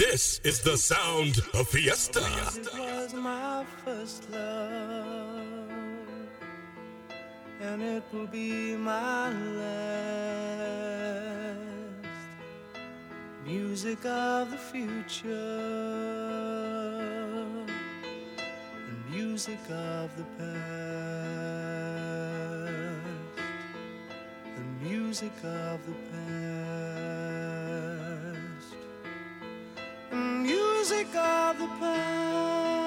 This is the sound of Fiesta. It was my first love, and it will be my last. Music of the future, and music of the past, the music of the past, music of the I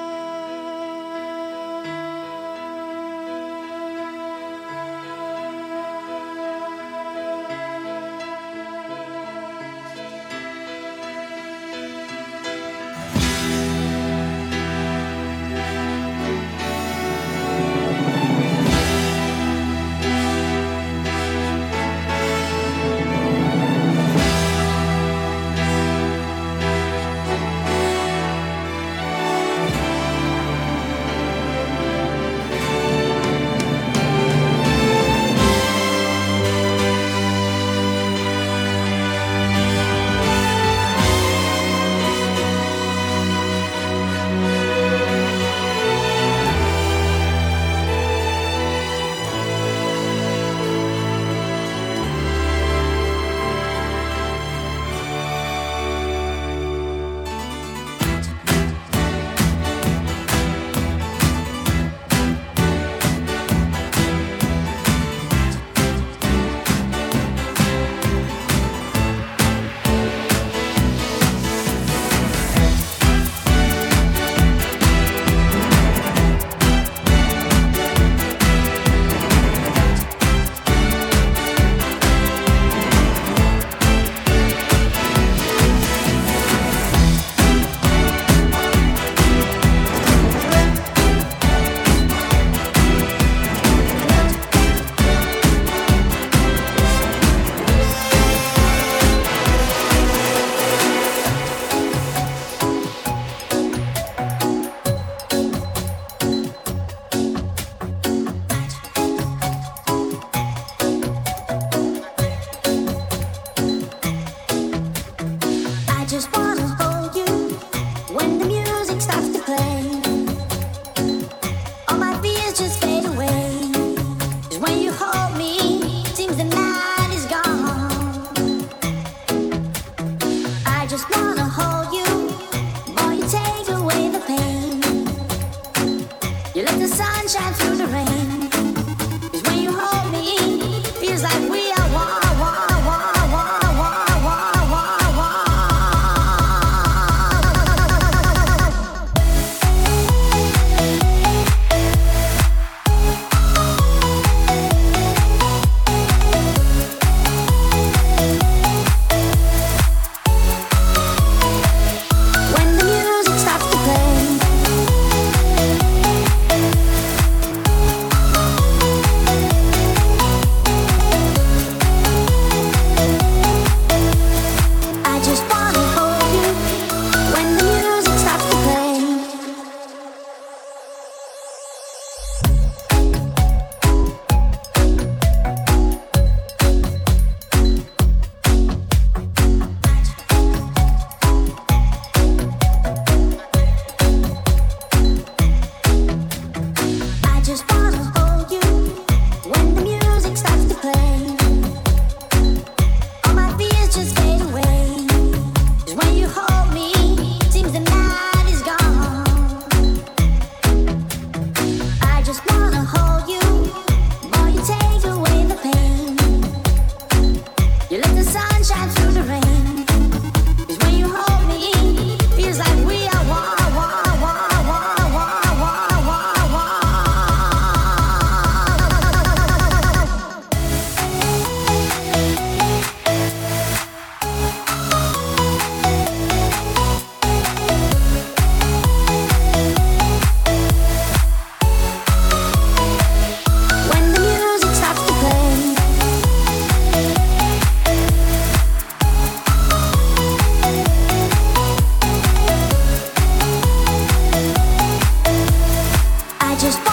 just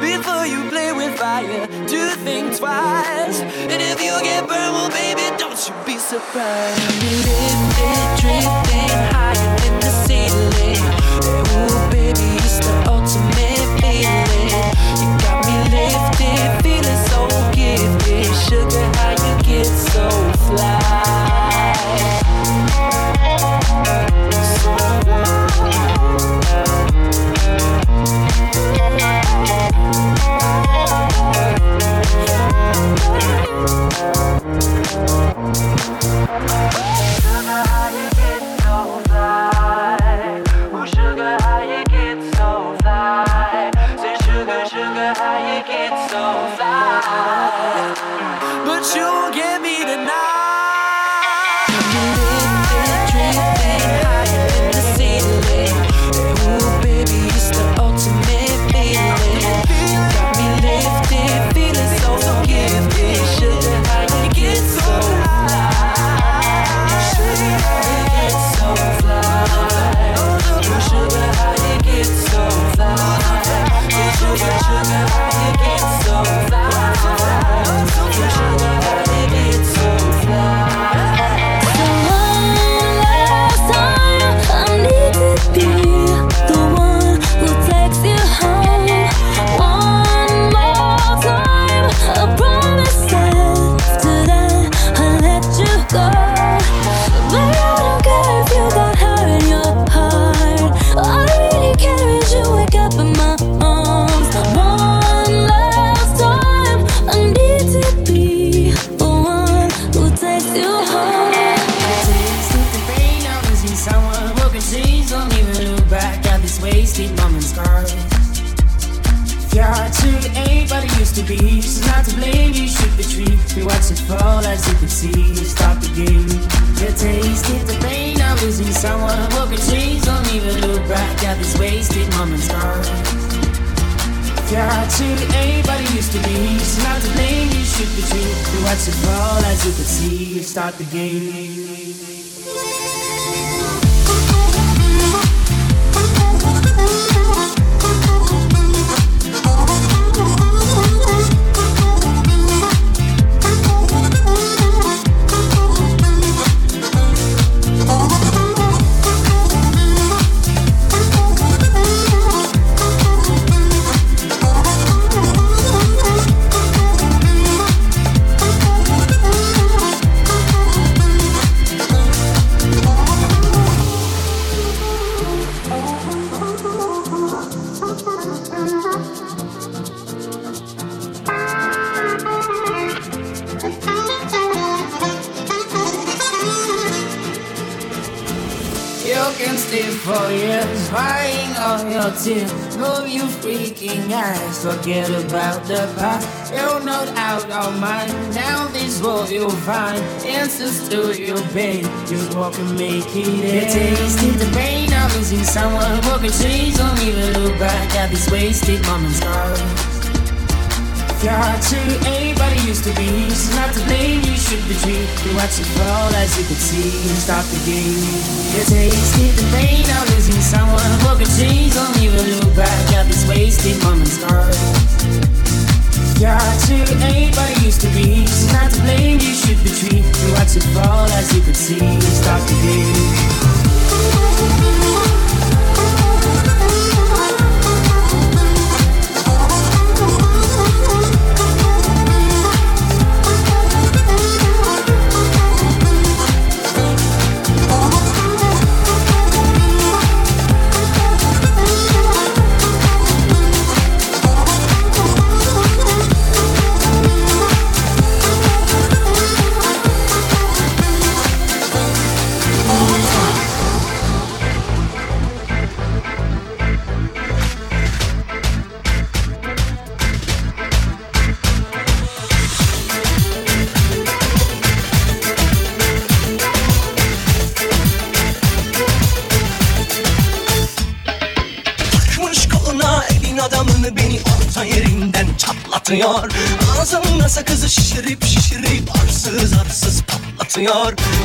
Before you play with fire, do think twice. And if you get burned, well, baby, don't you be surprised. what's it roll as you can see, start the game. Forget about the past. You're not out of mind. Now this world you'll find answers to your pain. Just walk and make it end. Tasted the pain of losing someone. Walk and change. Don't even look back at these wasted moments. If your heart to anybody used to be, it's not to blame. You should be treated. You watch it fall as you could see stop the game. You tasted the pain of losing someone. Walk and change. Don't even look back at these wasted moments. Your heart to anybody used to be, it's not to blame. You should be treated. You watch it fall as you could see stop the game. Patlatıyor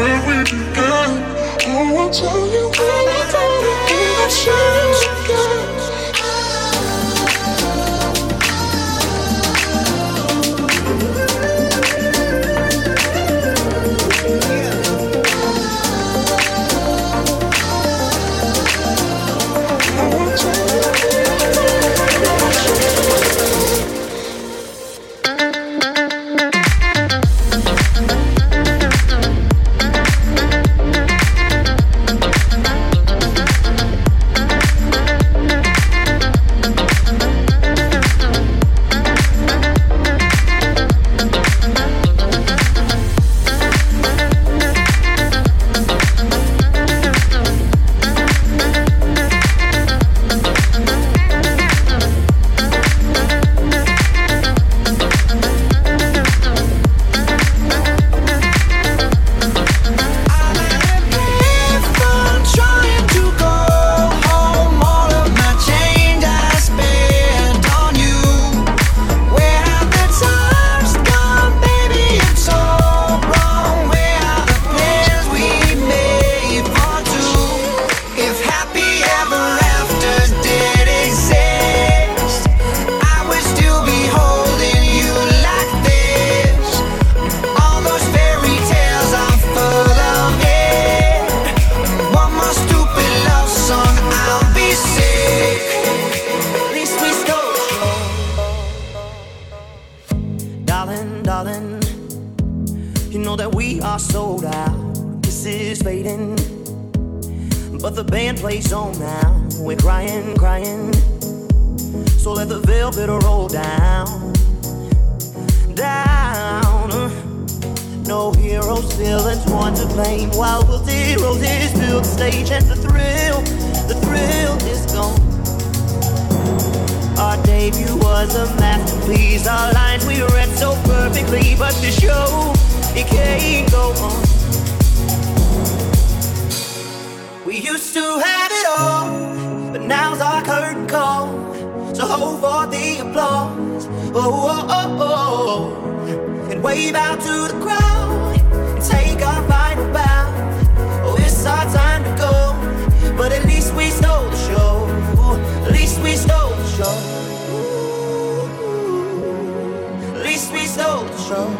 where we began. Oh, I'll tell you when I thought I'd give a chance again. oh, oh, oh, oh, and wave out to the crowd and take our final bow. Oh, it's our time to go, but at least we stole the show. At least we stole the show. Ooh, at least we stole the show.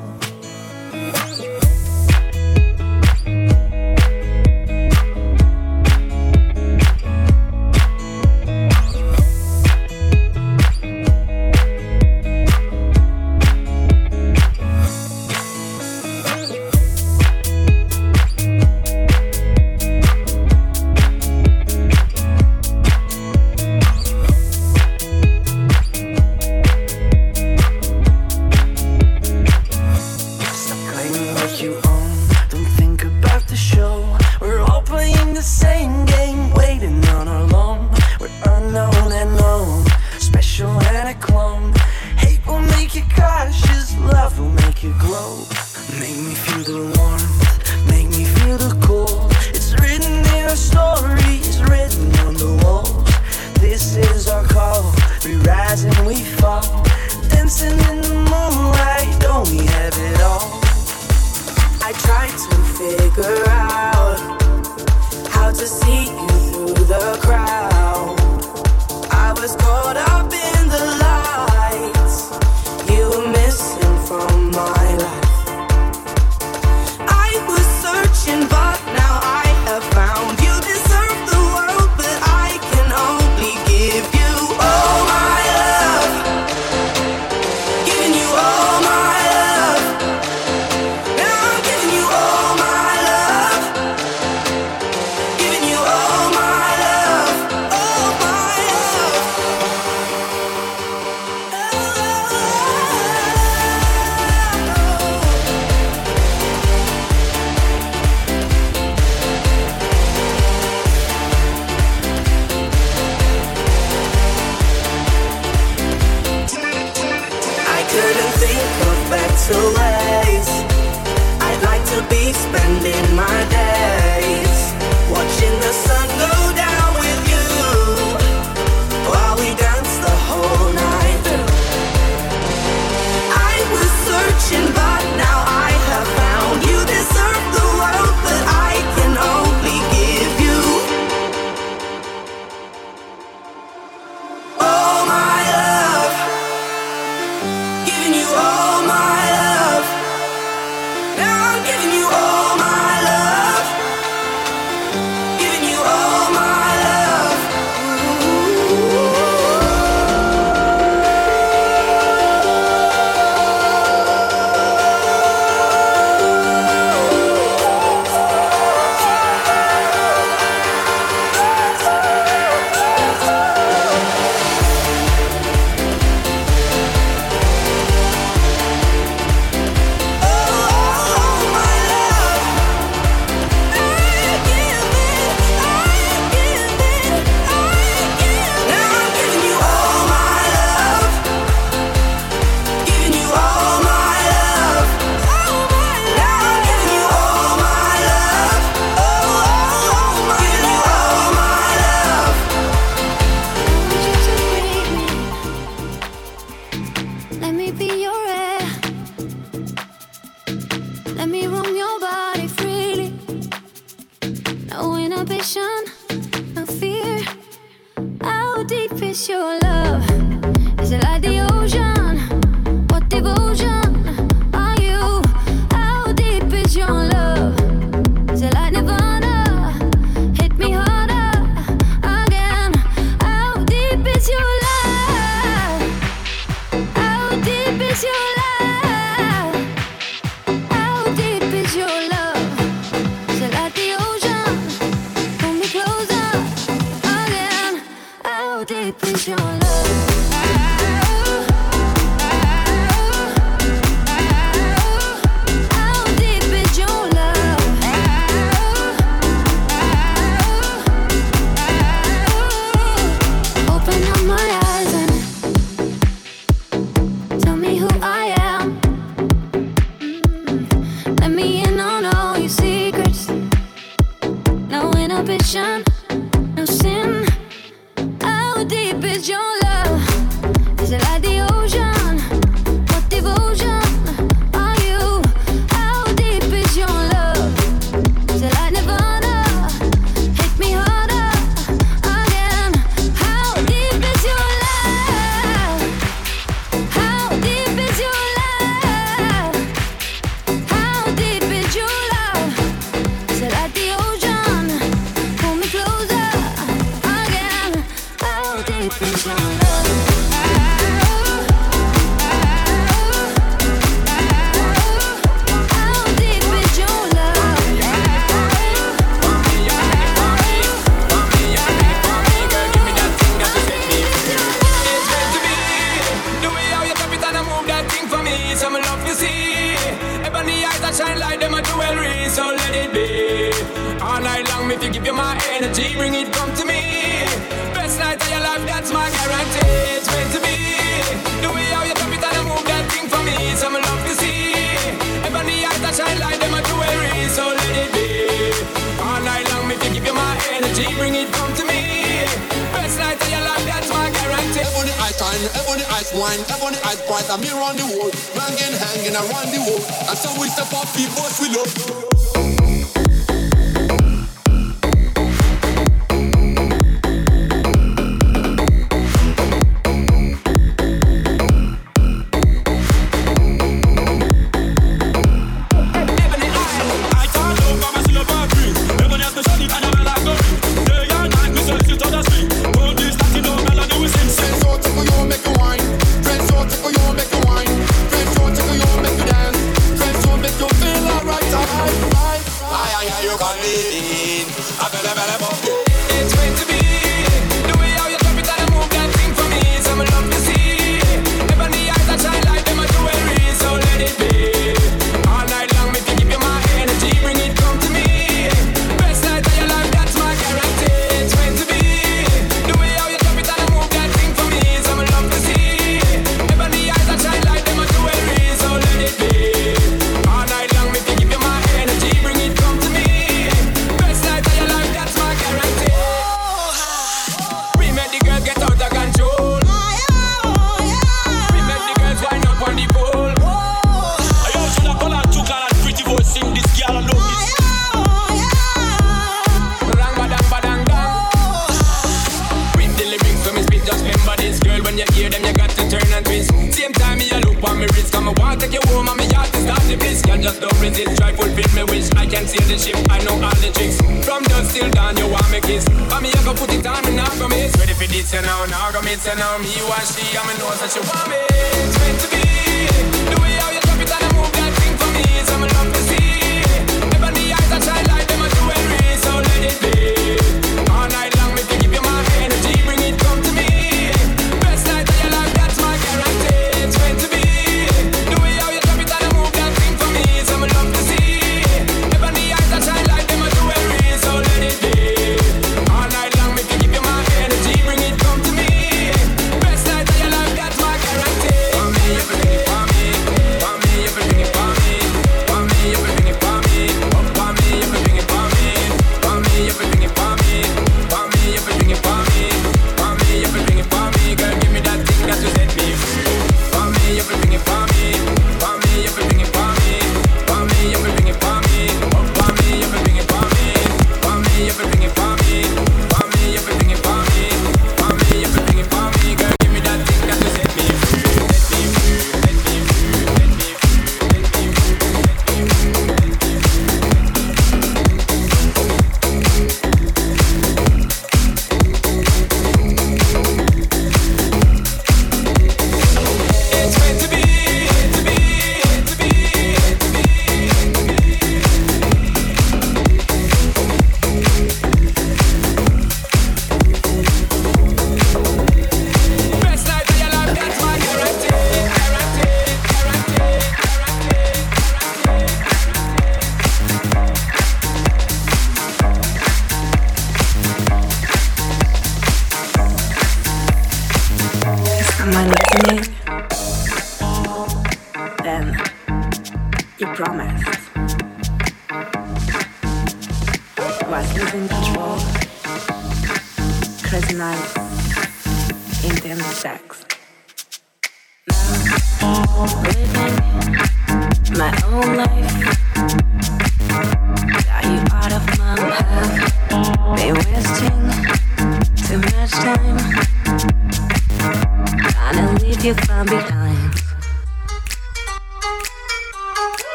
it is Try fulfill me wish I can see the ship. I know all the tricks. From dusk till dawn you want me kiss. I'm here go put it on me not for me Ready for this you know Now Come meet you know Me. Want she I'm a know that you want me.